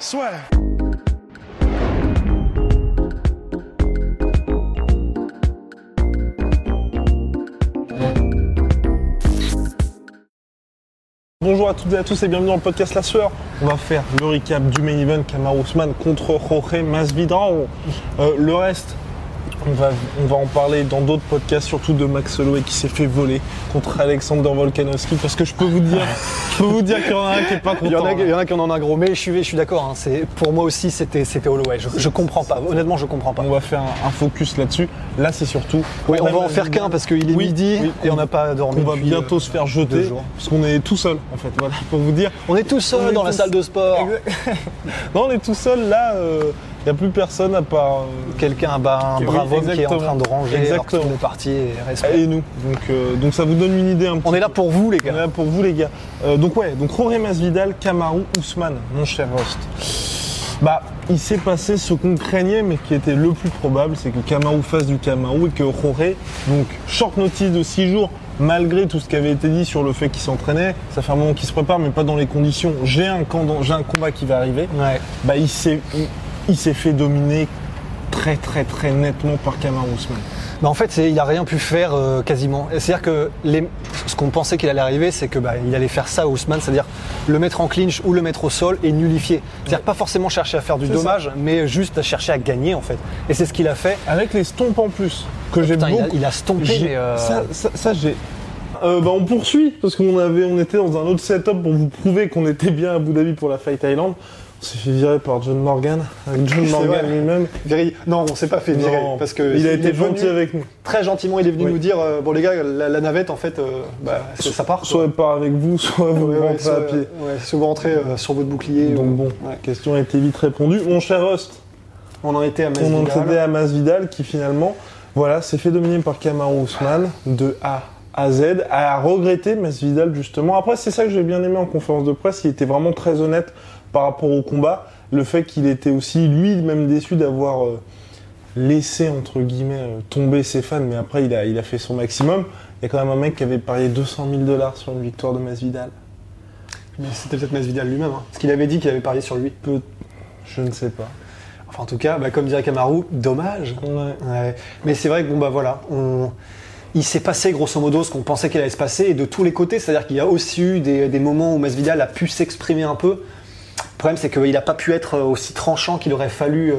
Soit. Bonjour à toutes et à tous et bienvenue dans le podcast La Sueur. On va faire le recap du main event Kamar Ousmane contre Jorge Masvidal. Euh, le reste, on va, on va en parler dans d'autres podcasts, surtout de Max Holloway qui s'est fait voler contre Alexander Volkanovski parce que je peux vous dire, je peux vous dire qu'il y en a un qui est pas content. Il y, en a, hein. il y en a qui en un gros, mais je suis, je suis d'accord. hein, c'est- pour moi aussi, c'était c'était Holloway. Je, je comprends pas. Honnêtement, je comprends pas. On va faire un, un focus là-dessus. Là, c'est surtout. Oui, on va en faire qu'un parce qu'il est Oui, midi oui. et on n'a pas dormi. On va bientôt euh, se faire deux jeter parce qu'on est tout seul en fait. Voilà, pour vous dire. On est tout seul dans la salle de sport. Non, on est tout seul là. Il n'y a plus personne à part. euh, Quelqu'un, bah, un Oui, brave homme qui est en train de ranger Exactement. le monde est parti. Et et nous. Donc, euh, donc ça vous donne une idée un petit On est là pour vous, les On est gars. là pour vous les gars. Euh, donc ouais, donc Jorge Masvidal, Kamaru Ousmane, mon cher host. Bah, il s'est passé ce qu'on craignait, mais qui était le plus probable, c'est que Kamaru fasse du Kamaru et que Jorge, donc short notice de 6 jours, malgré tout ce qui avait été dit sur le fait qu'il s'entraînait, ça fait un moment qu'il se prépare, mais pas dans les conditions. J'ai un, camp j'ai un combat qui va arriver. Ouais. Bah, il s'est, il, s'est fait dominer très très très nettement par Kamaru Ousmane. Mais en fait, il a rien pu faire euh, quasiment. C'est-à-dire que les- ce qu'on pensait qu'il allait arriver, c'est que bah, il allait faire ça à Ousmane, c'est-à-dire le mettre en clinch ou le mettre au sol et nullifier. C'est-à-dire pas forcément chercher à faire du dommage, mais juste à chercher à gagner en fait. Et c'est ce qu'il a fait. Avec les stompes en plus, que j'ai Putain, il a- beaucoup. il a stompé, mais, euh, Ça, ça- ça, j'ai. Euh, bah, on poursuit, parce qu'on avait, on était dans un autre setup pour vous prouver qu'on était bien à Abu Dhabi pour la Fight Island. On s'est fait virer par John Morgan, avec John Morgan lui-même. Non, on s'est pas fait virer Non, parce que il a été gentil avec nous. Très gentiment, il est venu Oui. nous dire euh, bon les gars, la, la navette en fait, euh, bah, ça part. Soit elle part avec vous, soit vous Ouais, rentrez soit- à pied. ouais, soit vous rentrez euh, sur votre bouclier. Donc ou- bon, ouais. la question a été vite répondue. Mon cher host, On en était à on en Masvidal. était à Masvidal qui finalement, voilà, s'est fait dominer par Kamaru Ousmane de A à Z, a regretté Masvidal justement. Après, c'est ça que j'ai bien aimé en conférence de presse, il était vraiment très honnête par rapport au combat. Le fait qu'il était aussi lui-même déçu d'avoir euh, laissé, entre guillemets, euh, tomber ses fans, mais après, il a, il a fait son maximum. Il y a quand même un mec qui avait parié 200 000 dollars sur une victoire de Masvidal. Mais c'était peut-être Masvidal lui-même, hein, parce qu'il avait dit qu'il avait parié sur lui? Peu... Je ne sais pas. Enfin, en tout cas, bah, comme dirait Kamaru, dommage. Ouais. Ouais. Mais c'est vrai que bon bah voilà, on... il s'est passé grosso modo ce qu'on pensait qu'il allait se passer et de tous les côtés, c'est-à-dire qu'il y a aussi eu des, des moments où Masvidal a pu s'exprimer un peu. Le problème c'est qu'il n'a pas pu être aussi tranchant qu'il aurait fallu, euh,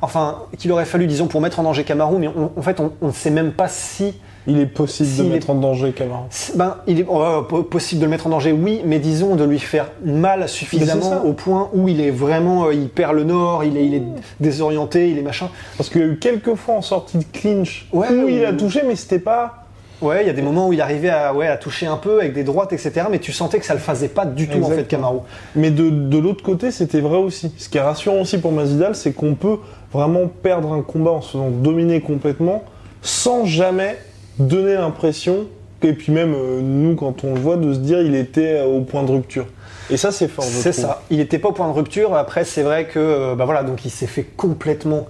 enfin qu'il aurait fallu disons pour mettre en danger Kamaru, mais on- en fait on ne sait même pas si Il est possible de est- mettre en danger c'est- Ben, il est euh, po- possible de le mettre en danger, oui, mais disons de lui faire mal suffisamment au point où il est vraiment, euh, il perd le nord, il est, il est désorienté, il est machin. Parce qu'il y a eu quelques fois en sortie de clinch Ouais, où il a touché, mais c'était pas. Ouais, il y a des moments où il arrivait à, ouais, à toucher un peu avec des droites, etc. Mais tu sentais que ça le faisait pas du tout en fait. Kamaru. Mais de, de l'autre côté, c'était vrai aussi. Ce qui est rassurant aussi pour Masvidal, c'est qu'on peut vraiment perdre un combat en se faisant dominer complètement sans jamais donner l'impression, et puis même euh, nous, quand on le voit, de se dire il était au point de rupture. Et ça, c'est fort. C'est ça. Il n'était pas au point de rupture. Après, c'est vrai que, euh, bah voilà, donc il s'est fait complètement,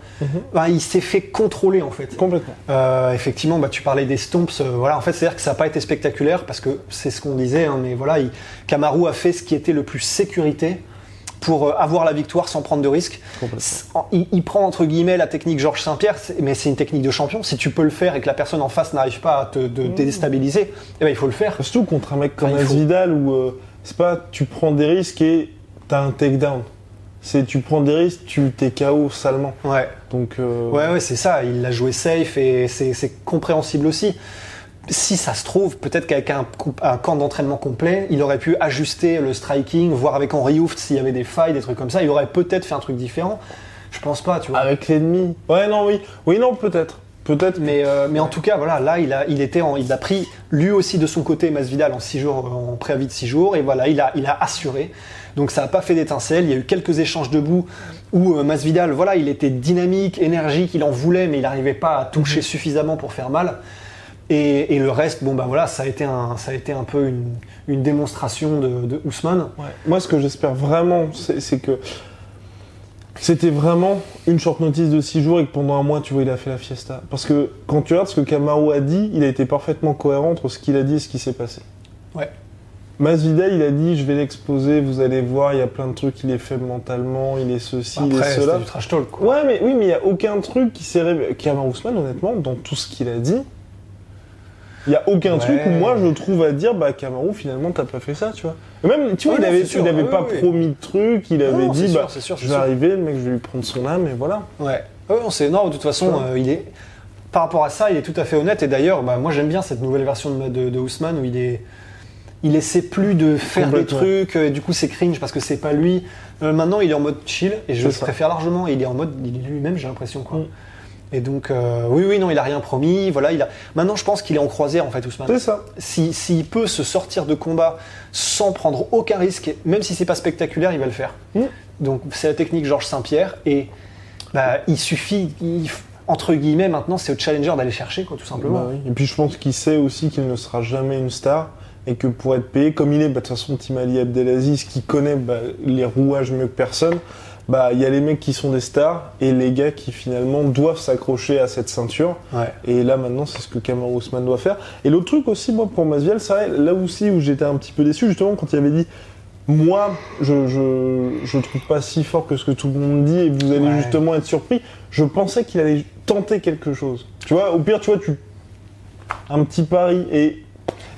Enfin, il s'est fait contrôler en fait. Complètement. Euh, effectivement, bah, tu parlais des stomps. euh, voilà, en fait, c'est-à-dire que ça n'a pas été spectaculaire parce que c'est ce qu'on disait, hein, mais voilà, il, Kamaru a fait ce qui était le plus sécurité pour euh, avoir la victoire sans prendre de risques. Il, il prend entre guillemets la technique Georges Saint-Pierre, mais c'est une technique de champion. Si tu peux le faire et que la personne en face n'arrive pas à te de- déstabiliser, eh ben, il faut le faire. Surtout contre un mec comme Enfin, Masvidal où euh, c'est pas tu prends des risques et t'as un takedown. C'est tu prends des risques, tu t'es KO salement. Ouais. Donc euh, Ouais, ouais, c'est ça. Il l'a joué safe et c'est compréhensible aussi. Si ça se trouve, peut-être qu'avec un, camp d'entraînement complet, il aurait pu ajuster le striking, voir avec Henri Hooft s'il y avait des failles, des trucs comme ça. Il aurait peut-être fait un truc différent. Je pense pas, tu vois. avec l'ennemi. Ouais non oui, oui non peut-être. Peut-être. Mais, euh, mais en tout cas, voilà, là, il a, il, était en- il a pris lui aussi de son côté Masvidal en, six jours, en préavis de 6 jours, et voilà, il a, il a assuré. Donc ça n'a pas fait d'étincelle. Il y a eu quelques échanges debout où euh, Masvidal, voilà, il était dynamique, énergique, il en voulait, mais il n'arrivait pas à toucher suffisamment pour faire mal. Et, et le reste, bon, bah voilà, ça a été un, ça a été un peu une, une démonstration de, de Ousmane. Ouais. Moi, ce que j'espère vraiment, c'est que c'était vraiment une short notice de 6 jours et que pendant un mois, tu vois, il a fait la fiesta. Parce que quand tu regardes ce que Kamaru a dit, il a été parfaitement cohérent entre ce qu'il a dit et ce qui s'est passé. Ouais. Masvidal, il a dit, je vais l'exposer, vous allez voir, il y a plein de trucs, il est faible mentalement, il est ceci, il est cela. du trash talk. quoi. Ouais, mais oui, mais il n'y a aucun truc qui s'est révélé. Kamaru Ousmane, honnêtement, dans tout ce qu'il a dit, il n'y a aucun Ouais. truc où moi je trouve à dire, bah Kamaru, finalement, t'as pas fait ça, tu vois. Et même, tu vois, Ouais, il non, avait, c'est sûr, il avait pas promis de truc, il avait Non, dit, bah, sûr, je vais sûr. arriver, le mec, je vais lui prendre son âme, et voilà. Ouais. On sait. Non, de toute façon, euh, il est. Par rapport à ça, il est tout à fait honnête. Et d'ailleurs, bah, moi, j'aime bien cette nouvelle version de, de, de Ousmane où il est. Il essaie plus de faire des trucs, euh, et du coup c'est cringe parce que c'est pas lui. Euh, maintenant il est en mode chill et je ça. préfère largement. Il est en mode, il est lui-même, j'ai l'impression quoi. Mm. Et donc euh, oui oui non, il a rien promis. Voilà, il a. Maintenant je pense qu'il est en croisière en fait Ousmane. C'est ça. Si- S'il peut se sortir de combat sans prendre aucun risque, même si c'est pas spectaculaire, il va le faire. Mm. Donc c'est la technique Georges Saint-Pierre et bah, il suffit, il- entre guillemets, maintenant c'est au challenger d'aller chercher quoi, tout simplement. Bah oui. Et puis je pense qu'il sait aussi qu'il ne sera jamais une star et que pour être payé comme il est, bah, de toute façon Timali Abdelaziz qui connaît bah, les rouages mieux que personne, bah il y a les mecs qui sont des stars et les gars qui finalement doivent s'accrocher à cette ceinture. Ouais. Et là maintenant c'est ce que Kamaru Ousmane doit faire. Et l'autre truc aussi moi pour Masvidal, c'est vrai, là aussi où j'étais un petit peu déçu justement quand il avait dit moi, je, je, je trouve pas si fort que ce que tout le monde dit et vous allez Ouais. justement être surpris. Je pensais qu'il allait tenter quelque chose. Tu vois, au pire, tu vois, tu un petit pari et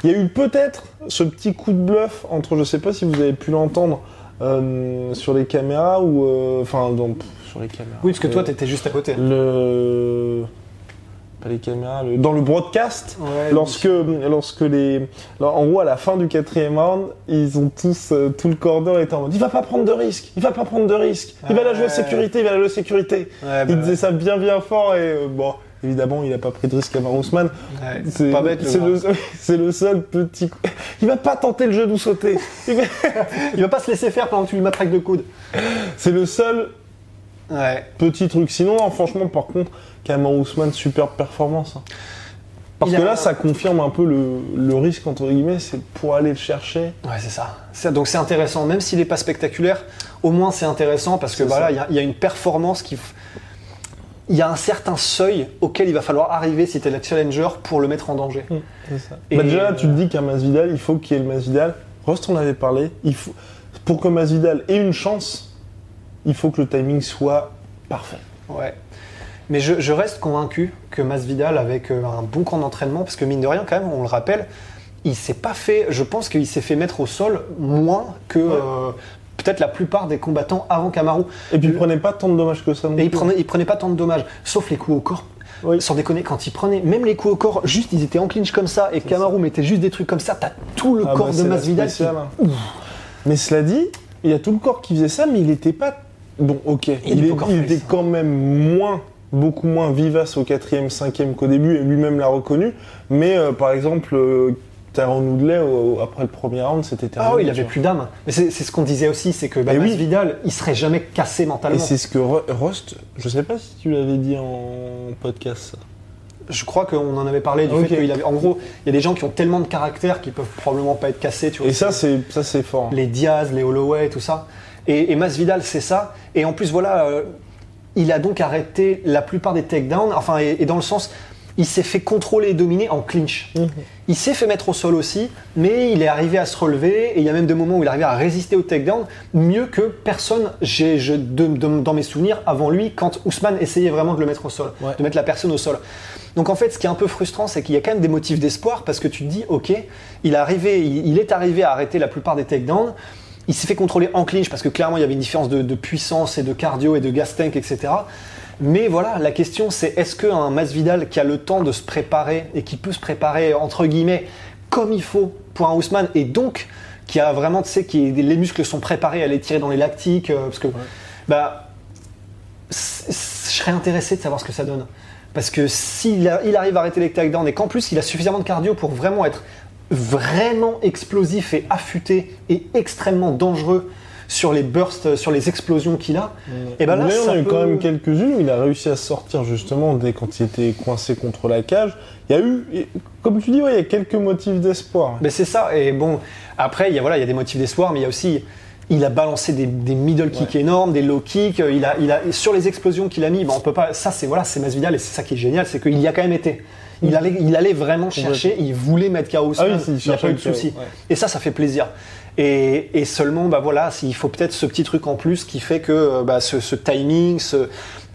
il y a eu peut-être ce petit coup de bluff entre, je sais pas si vous avez pu l'entendre euh, sur les caméras ou euh, enfin sur les caméras. Oui, parce que toi Euh, t'étais juste à côté. le pas les caméras, le- dans le broadcast. Ouais, Lorsque, lorsque les, alors, en gros à la fin du quatrième round, ils ont tous, euh, tout le corner était en mode, il va pas prendre de risque, il va pas prendre de risque, il va la jouer Ouais. sécurité, il va la jouer sécurité. Ouais, bah, il disait ça bien bien fort et euh, bon, évidemment il a pas pris de risque à Ousmane. ouais, C'est pas bête. le c'est gars. le, c'est le seul petit, coup- il va pas tenter le genou sauté. Il va- Il va pas se laisser faire pendant que tu lui matraques de coude. c'est le seul Ouais. petit truc. Sinon, non, franchement, par contre, Kamar Ousmane, superbe performance. hein. Parce Il que là, ça confirme un peu le, le risque, entre guillemets, c'est pour aller le chercher. Ouais, c'est ça. Donc c'est intéressant, même s'il n'est pas spectaculaire, au moins c'est intéressant parce que il y a- il y, a une performance qui. Il y a un certain seuil auquel il va falloir arriver si tu es la challenger pour le mettre en danger. Ça. Et, Bah, déjà, euh, tu te dis qu'un Masvidal, il faut qu'il y ait le Masvidal. Rost, on avait parlé. Il faut, pour que Masvidal ait une chance, il faut que le timing soit parfait. Ouais. Mais je, je reste convaincu que Masvidal, avec euh, un bon camp d'entraînement, parce que mine de rien, quand même, on le rappelle, il s'est pas fait. Je pense qu'il s'est fait mettre au sol moins que euh, peut-être la plupart des combattants avant Kamaru. Et puis, il prenait pas tant de dommages que ça non Et il prenait, il prenait pas tant de dommages, sauf les coups au corps. Oui. Sans déconner, quand il prenait, même les coups au corps, juste ils étaient en clinch comme ça, et Kamaru mettait juste des trucs comme ça, t'as tout le Ah corps bah, de Masvidal qui. hein. Mais cela dit, il y a tout le corps qui faisait ça, mais il était pas. Bon, ok. Il est était quand même moins, beaucoup moins vivace au quatrième, cinquième qu'au début, et lui-même l'a reconnu. Mais euh, par exemple, euh, Tyrone Woodley, après le premier round, c'était terminé. Ah oui, il avait plus d'âme. Mais c'est ce qu'on disait aussi, c'est que Et oui. Masvidal, il serait jamais cassé Et mentalement. c'est ce que Rost, je sais pas si tu l'avais dit en podcast. ça. Je crois qu'on en avait parlé du fait qu'il avait. En gros, il y a des gens qui ont tellement de caractère qu'ils peuvent probablement pas être cassés, tu vois. Et ça, c'est ça, c'est fort. les Diaz, les Holloway, tout ça. Et, et Masvidal, c'est ça. Et en plus, voilà, euh, il a donc arrêté la plupart des takedowns. Enfin, et, et dans le sens, il s'est fait contrôler et dominer en clinch. Mhm. Il s'est fait mettre au sol aussi, mais il est arrivé à se relever. Et il y a même des moments où il est arrivé à résister au takedown mieux que personne, j'ai, je, de- de- dans mes souvenirs, avant lui, quand Ousmane essayait vraiment de le mettre au sol, Ouais. de mettre la personne au sol. Donc en fait, ce qui est un peu frustrant, c'est qu'il y a quand même des motifs d'espoir parce que tu te dis, ok, il est arrivé, il, il est arrivé à arrêter la plupart des takedowns. Il s'est fait contrôler en clinch parce que clairement il y avait une différence de, de puissance et de cardio et de gas tank, etc. Mais voilà, la question c'est est-ce qu'un Masvidal qui a le temps de se préparer et qui peut se préparer entre guillemets comme il faut pour un Ousmane et donc qui a vraiment, tu sais, qui les muscles sont préparés à les tirer dans les lactiques euh, parce que bah je serais intéressé de savoir ce que ça donne. Parce que s'il il arrive à arrêter les takedowns et qu'en plus il a suffisamment de cardio pour vraiment être vraiment explosif et affûté et extrêmement dangereux sur les bursts, sur les explosions qu'il a, et ben là, Mais on ça a eu peut- quand même quelques-unes où il a réussi à sortir justement dès quand il était coincé contre la cage. Il y a eu, comme tu dis, ouais, il y a quelques motifs d'espoir. Mais c'est ça. Et bon, après, il y a, voilà, il y a des motifs d'espoir, mais il y a aussi. Il a balancé des, des middle kicks énormes, des low kicks. euh, Il a, il a, sur les explosions qu'il a mis, ben, on peut pas. Ça, c'est voilà, c'est Masvidal et c'est ça qui est génial, c'est qu'il y a quand même été. Il allait, il allait vraiment chercher, il voulait mettre KO Ah oui, il il n'y a pas eu de souci. ouais. Et ça, ça fait plaisir. Et, et seulement, bah voilà, il faut peut-être ce petit truc en plus qui fait que euh, bah, ce, ce timing, ce,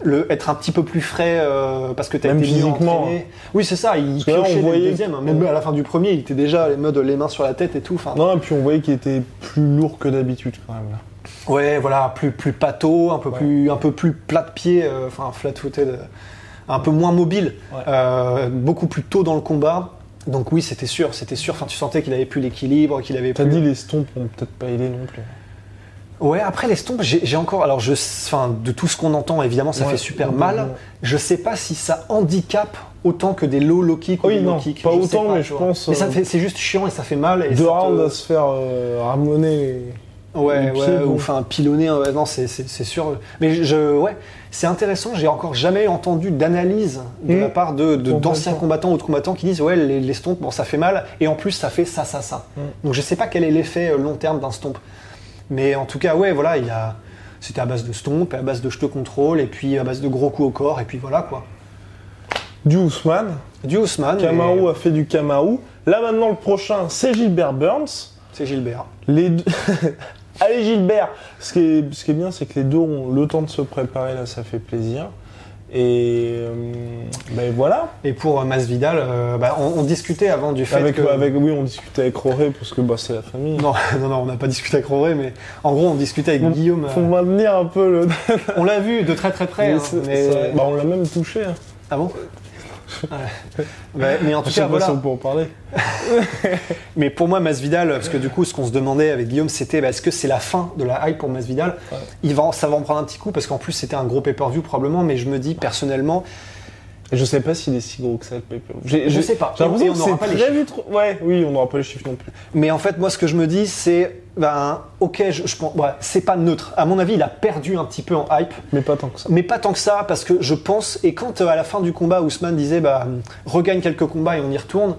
le, être un petit peu plus frais euh, parce que tu as Même été physiquement. entraîné. Oui, c'est ça, il là, on piochait dès le voyait- deuxième. hein. Même à la fin du premier, il était déjà les mode les mains sur la tête et tout. Non, et puis on voyait qu'il était plus lourd que d'habitude quand même. Là. Ouais, voilà, plus plus pâteau, un peu Ouais. plus un peu plus plat de pied, euh, enfin flat-footed, euh, un peu moins mobile, Ouais. beaucoup plus tôt dans le combat. Donc oui, c'était sûr, c'était sûr. Enfin, tu sentais qu'il avait plus l'équilibre, qu'il avait T'as plus. dit les stompes ont peut-être pas aidé non plus. Ouais, après les stompes, j'ai encore. Alors, je, enfin, de tout ce qu'on entend, évidemment, ça Ouais, fait super ouais, mal. ouais. Je sais pas si ça handicape autant que des low low kicks ou Oui, des low kicks. pas Je autant, mais je pense, Mais ça euh, fait, c'est juste chiant et ça fait mal. Et Deux ça te- rounds à se faire euh, Ouais, les ouais, ou enfin pilonner, non, c'est sûr. Mais je, ouais, c'est intéressant, j'ai encore jamais entendu d'analyse de Mmh. la part de, de- d'anciens combattants ou de combattants qui disent, ouais, les, les stomps, bon, ça fait mal, et en plus, ça fait ça, ça, ça. Mmh. Donc je sais pas quel est l'effet euh, long terme d'un stomp. Mais en tout cas, ouais, voilà, il a, c'était à base de stomp, à base de je te contrôle, et puis à base de gros coups au corps, et puis voilà, quoi. Du Ousmane. Du Ousmane, Kamaru mais a fait du Kamaru. Là maintenant, le prochain, c'est Gilbert Burns. c'est Gilbert. Les deux... Allez Gilbert ce qui, est, ce qui est bien, c'est que les deux ont le temps de se préparer, là, ça fait plaisir. Et euh, ben voilà. Et pour euh, Masvidal, euh, bah, on, on discutait avant du fait Avec, que... avec, oui, on discutait avec Roré parce que bah, c'est la famille. Non, non, non, on n'a pas discuté avec Roré, mais en gros, on discutait avec Guillaume. Faut euh, maintenir un peu le. on l'a vu de très très près. hein, mais... bah, on l'a même touché. hein. Ah bon? Ouais. Mais en tout cas, voilà. on peut en parler. Mais pour moi, Masvidal, parce que du coup, ce qu'on se demandait avec Guillaume, c'était bah, est-ce que c'est la fin de la hype pour Masvidal Ouais. Il va, ça va en prendre un petit coup parce qu'en plus, c'était un gros pay-per-view probablement. Mais je me dis personnellement, je sais pas s'il est si gros que ça le Je sais pas. J'ai l'impression que n'aura c'est pas les très vite. Ouais, oui, on n'aura pas les chiffres non plus. mais en fait, moi, ce que je me dis, c'est ben, ok, je, je pense, ouais, c'est pas neutre. À mon avis, il a perdu un petit peu en hype. Mais pas tant que ça. Mais pas tant que ça, parce que je pense, et quand euh, à la fin du combat, Ousmane disait bah, regagne quelques combats et on y retourne,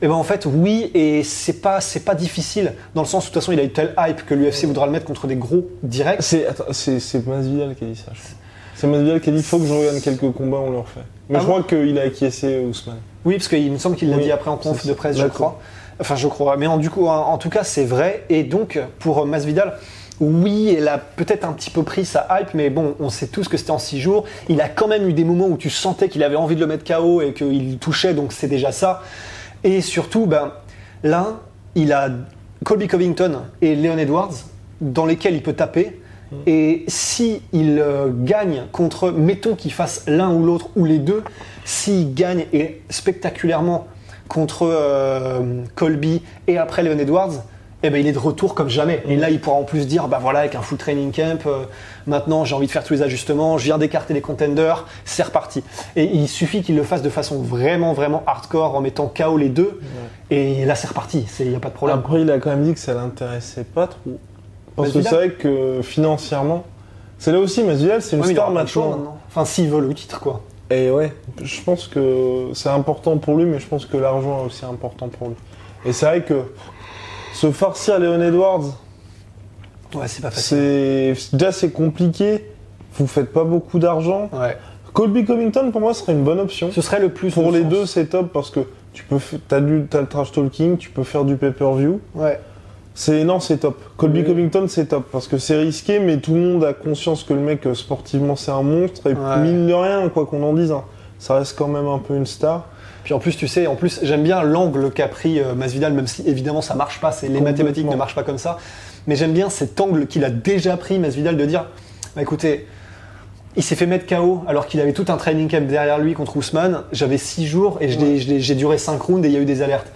et ben en fait, oui, et c'est pas, c'est pas difficile, dans le sens où de toute façon, il a eu tel hype que l'UFC voudra le mettre contre des gros directs. C'est c'est c'est Masvidal qui a dit ça. je crois. C'est Masvidal qui a dit il faut que je regagne quelques combats, on le refait. Mais Ah je bon crois qu'il a acquiescé Ousmane. Oui, parce qu'il me semble qu'il l'a Oui, dit après en conf de presse, je crois. Enfin, je crois. Mais en, du coup, en, en tout cas, c'est vrai. Et donc, pour Masvidal, oui, elle a peut-être un petit peu pris sa hype, mais bon, on sait tous que c'était en six jours. Il a quand même eu des moments où tu sentais qu'il avait envie de le mettre KO et qu'il touchait, donc c'est déjà ça. Et surtout, ben, là, il a Colby Covington et Leon Edwards, dans lesquels il peut taper. Et si il euh, gagne contre, mettons qu'il fasse l'un ou l'autre ou les deux, s'il gagne et spectaculairement contre euh, Colby et après Leon Edwards, eh ben il est de retour comme jamais. Et là, il pourra en plus dire, bah voilà, avec un full training camp, euh, maintenant j'ai envie de faire tous les ajustements, je viens d'écarter les contenders, c'est reparti. Et il suffit qu'il le fasse de façon vraiment, vraiment hardcore en mettant KO les deux, et là c'est reparti, il n'y a pas de problème. Après, il a quand même dit que ça l'intéressait pas trop. Parce que c'est vrai que financièrement, c'est là aussi, Masvidal, c'est une Ouais, mais il star aura pas le choix maintenant. Enfin, s'il veut le titre, quoi. Et ouais, je pense que c'est important pour lui, mais je pense que l'argent est aussi important pour lui. Et c'est vrai que se farcir Leon Edwards, Ouais, c'est pas facile. c'est déjà c'est compliqué. Vous faites pas beaucoup d'argent. Ouais. Colby Covington pour moi serait une bonne option. Ce serait le plus. Pour de les sens. deux, c'est top parce que tu peux, f- t'as du, t'as le trash talking, tu peux faire du pay-per-view. Ouais. C'est non, c'est top. Colby Oui. Covington, c'est top parce que c'est risqué, mais tout le monde a conscience que le mec euh, sportivement c'est un monstre et Ouais. mine de rien, quoi qu'on en dise, hein, ça reste quand même un peu une star. Puis en plus, tu sais, en plus, j'aime bien l'angle qu'a pris euh, Masvidal, même si évidemment ça marche pas, c'est les mathématiques ne marchent pas comme ça. Mais j'aime bien cet angle qu'il a déjà pris, Masvidal, de dire, bah écoutez, il s'est fait mettre KO alors qu'il avait tout un training camp derrière lui contre Ousmane. J'avais 6 jours et j'ai duré 5 rounds et il y a eu des alertes.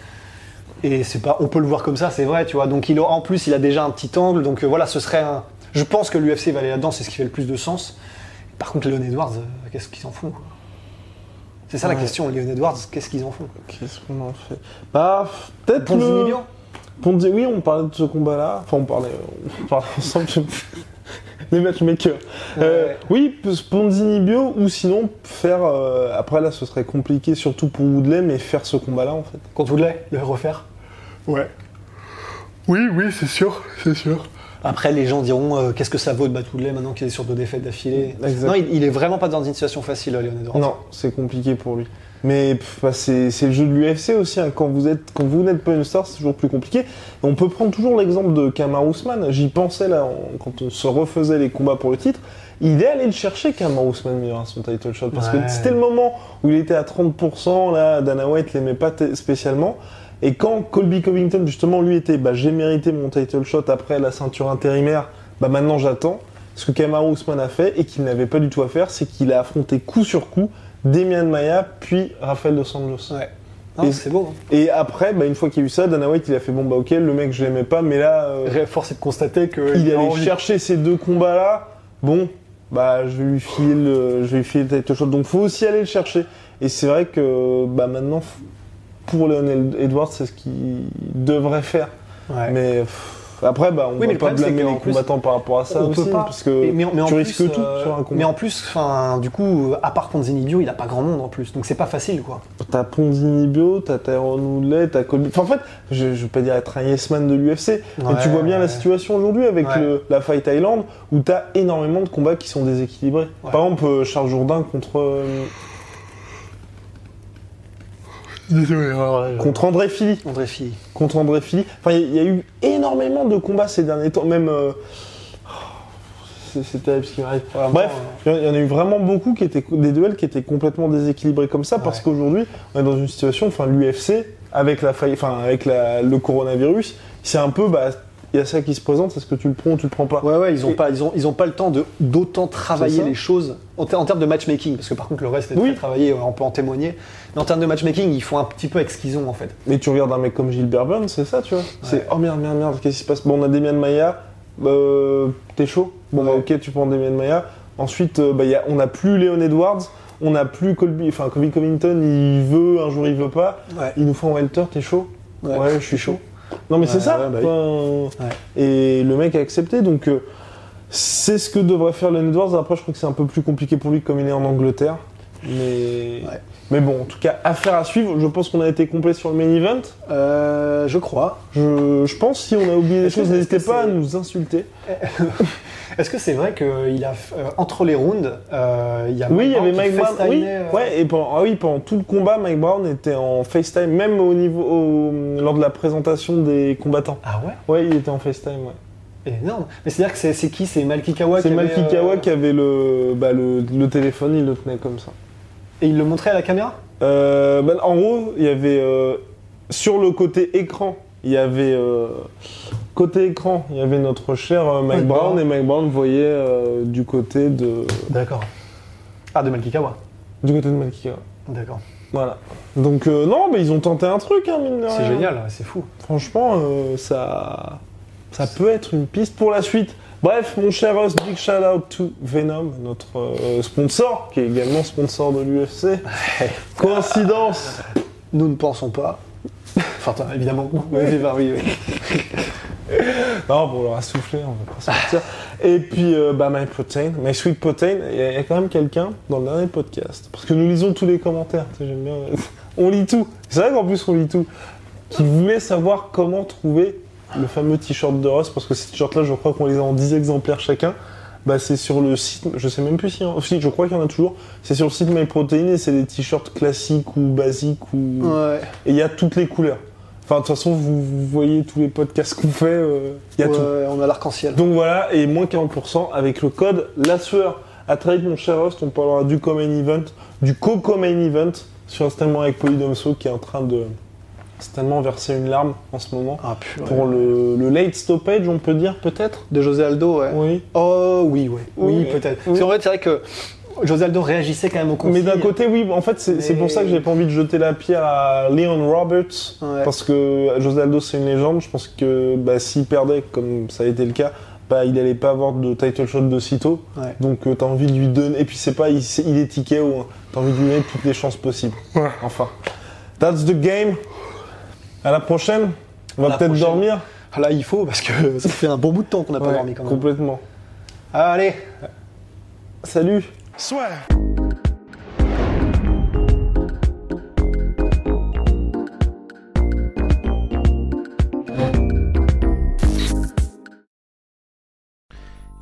Et c'est pas, on peut le voir comme ça, c'est vrai, tu vois. Donc il aura- en plus, il a déjà un petit angle, donc euh, voilà, ce serait un. Je pense que l'UFC va aller là-dedans, c'est ce qui fait le plus de sens. Par contre, Leon Edwards, euh, qu'est-ce qu'il s'en fout quoi? C'est ça la question. Leon Edwards, qu'est-ce qu'ils en font? Qu'est-ce qu'on en fait? Bah, peut-être Ponzini le... Ponzi- oui, on parlait de ce combat-là. Enfin, on parlait, on parlait ensemble. Les matchmakers. Euh, oui, Ponzini Bio, ou sinon faire. euh, après, là, ce serait compliqué, surtout pour Woodley, mais faire ce combat-là, en fait. Contre Woodley, le refaire Ouais. Oui, oui, c'est sûr, c'est sûr. Après, les gens diront euh, qu'est-ce que ça vaut de battre Woodley maintenant qu'il est sur deux défaites d'affilée? Non, il, il est vraiment pas dans une situation facile, Leon Edwards. Non, c'est compliqué pour lui. Mais bah, c'est le jeu de l'UFC aussi. hein. Quand vous êtes, quand vous n'êtes pas une star, c'est toujours plus compliqué. Et on peut prendre toujours l'exemple de Kamar Ousmane. J'y pensais là quand on se refaisait les combats pour le titre. Il est allé le chercher, Kamar Ousmane, mais son title shot. Parce Ouais. que c'était le moment où il était à 30%. Là, Dana White l'aimait pas spécialement. Et quand Colby Covington, justement, lui était, bah, j'ai mérité mon title shot après la ceinture intérimaire, bah maintenant j'attends. Ce que Kamaru Ousmane a fait et qu'il n'avait pas du tout à faire, c'est qu'il a affronté coup sur coup Demian Maia puis Rafael Dos Anjos. Ouais. Non, c'est beau. hein. Et après, bah, une fois qu'il y a eu ça, Dana White il a fait bon bah ok, le mec je l'aimais pas, mais là euh, Force est de constater qu'il il est a allé envie. chercher ces deux combats là. Bon, bah je vais lui filer le, je lui filer le title shot. Donc faut aussi aller le chercher. Et c'est vrai que bah maintenant pour Leon Edwards c'est ce qu'il devrait faire. Ouais. Mais pff, après, bah, on Oui, le pas blâmer les plus, combattants par rapport à ça on aussi, peut pas. parce que mais, tu plus, risques tout euh, sur un combat. Mais en plus, enfin, du coup, à part Ponzini Bio, il a pas grand monde en plus, donc c'est pas facile, quoi. T'as Ponzini Bio, t'as Tyrone Woodley, t'as Colby. Enfin, en fait, je, je veux pas dire être un yes man de l'UFC, mais tu vois bien la situation aujourd'hui avec Ouais. le- la Fight Island où t'as énormément de combats qui sont déséquilibrés. Par exemple, euh, Charles Jourdain contre, euh, contre André Philly. André. Contre André Philly. Enfin, il y, y a eu énormément de combats ces derniers temps, même. euh, terrible ce qui m'arrive. Bref, il y en a eu vraiment beaucoup qui étaient des duels qui étaient complètement déséquilibrés comme ça parce qu'aujourd'hui on est dans une situation, enfin l'UFC avec la faille, enfin avec la- le coronavirus, c'est un peu bah il y a ça qui se présente, est-ce que tu le prends ou tu le prends pas Ouais, ouais, ils ont Et- pas, ils ont, ils ont pas le temps de d'autant travailler les choses en, ter- en termes de matchmaking, parce que par contre le reste est Oui. très travaillé, on peut en témoigner. Mais en termes de matchmaking, ils font un petit peu avec ce qu'ils ont en fait. Mais tu regardes un mec comme Gilbert Burns, c'est ça, tu vois C'est oh merde, merde, merde, qu'est-ce qui se passe? Bon, on a Demian Maia, euh, t'es chaud? Bon, bah Ouais. ok, tu prends Demian Maia. Ensuite, euh, bah, y a- on n'a plus Leon Edwards, on n'a plus Colby, enfin Colby Covington, il veut, un jour il veut pas. Ouais. Il nous faut un welter, t'es chaud? Ouais, je suis chaud. Non, mais c'est ça. ouais, bah oui. enfin, Et le mec a accepté, donc euh, c'est ce que devrait faire Leon Edwards. Après, je crois que c'est un peu plus compliqué pour lui comme il est en Angleterre. Mais, Ouais. mais bon, en tout cas, affaire à suivre. Je pense qu'on a été complet sur le main event. Euh, je crois. Je, je pense si on a oublié des choses, n'hésitez pas à nous insulter. Est-ce que c'est vrai qu'il a euh, entre les rounds, euh, il y a Oui, il y avait Mike Brown. Oui, ouais, et pendant, ah oui, pendant tout le combat, Mike Brown était en FaceTime, même au niveau, au- lors de la présentation des combattants. Ah ouais, Ouais, il était en FaceTime, ouais. Énorme. Mais c'est à dire que c'est qui? C'est Malki Kawa C'est qui avait, Malki Kawa euh, qui avait le, bah, le, le téléphone, il le tenait comme ça. Et il le montrait à la caméra? Euh, bah, en gros, il y avait euh, sur le côté écran, il y avait euh, côté écran, il y avait notre cher Mike Brown et Mike Brown voyait du côté de D'accord. Ah, de Malki Kawa. du côté de Malki Kawa. D'accord. Voilà. Donc non, mais ils ont tenté un truc, hein, mine C'est génial, c'est fou. Franchement, ça, ça peut être une piste pour la suite. Bref, mon cher Russ, big shout out to Venom, notre euh, sponsor, qui est également sponsor de l'UFC. Coïncidence Nous ne pensons pas. Enfin, toi, évidemment. Oui, oui, oui, oui. Non, bon, on leur a soufflé, on va pas sortir. Et puis, euh, bah, My Protein, My Sweet Protein, il y, y a quand même quelqu'un dans le dernier podcast, parce que nous lisons tous les commentaires, j'aime bien. on lit tout. C'est vrai qu'en plus, on lit tout. Qui voulait savoir comment trouver le fameux t-shirt de Russ, parce que ces t-shirts-là, je crois qu'on les a en 10 exemplaires chacun. Bah, c'est sur le site, je sais même plus si, si je crois qu'il y en a toujours. C'est sur le site MyProtein et c'est des t-shirts classiques ou basiques ou. Ouais. Et il y a toutes les couleurs. Enfin, de toute façon, vous, vous voyez tous les podcasts qu'on fait, euh, il y a tout. Ouais, on a l'arc-en-ciel. Donc voilà, et moins 40% avec le code La Sueur. À très vite, mon cher host, on parlera du co-main event, du co-co-main event sur Instamment avec Polydomso qui est en train de certainement verser une larme en ce moment. Ah, purée. Pour le, le late stoppage, on peut dire peut-être De José Aldo, ouais. Oui. Oh, oui, ouais. Oui, Oui. peut-être. Oui. Qu'en fait, c'est vrai que José Aldo réagissait quand même au Mais consignes. d'un côté, oui, en fait, c'est c'est Mais- pour ça que j'ai pas envie de jeter la pierre à Leon Roberts. Ouais. Parce que José Aldo, c'est une légende. Je pense que bah, s'il perdait, comme ça a été le cas, bah, il allait pas avoir de title shot de sitôt. Ouais. Donc euh, t'as envie de lui donner. Et puis c'est pas, il, c'est- il est ticket ou t'as envie de lui donner toutes les chances possibles. Ouais. Enfin. That's the game. À la prochaine. On va peut-être dormir. Ah, Là, il faut parce que ça fait un bon bout de temps qu'on n'a pas Ouais, dormi quand même. Complètement. Allez, Salut. Swag.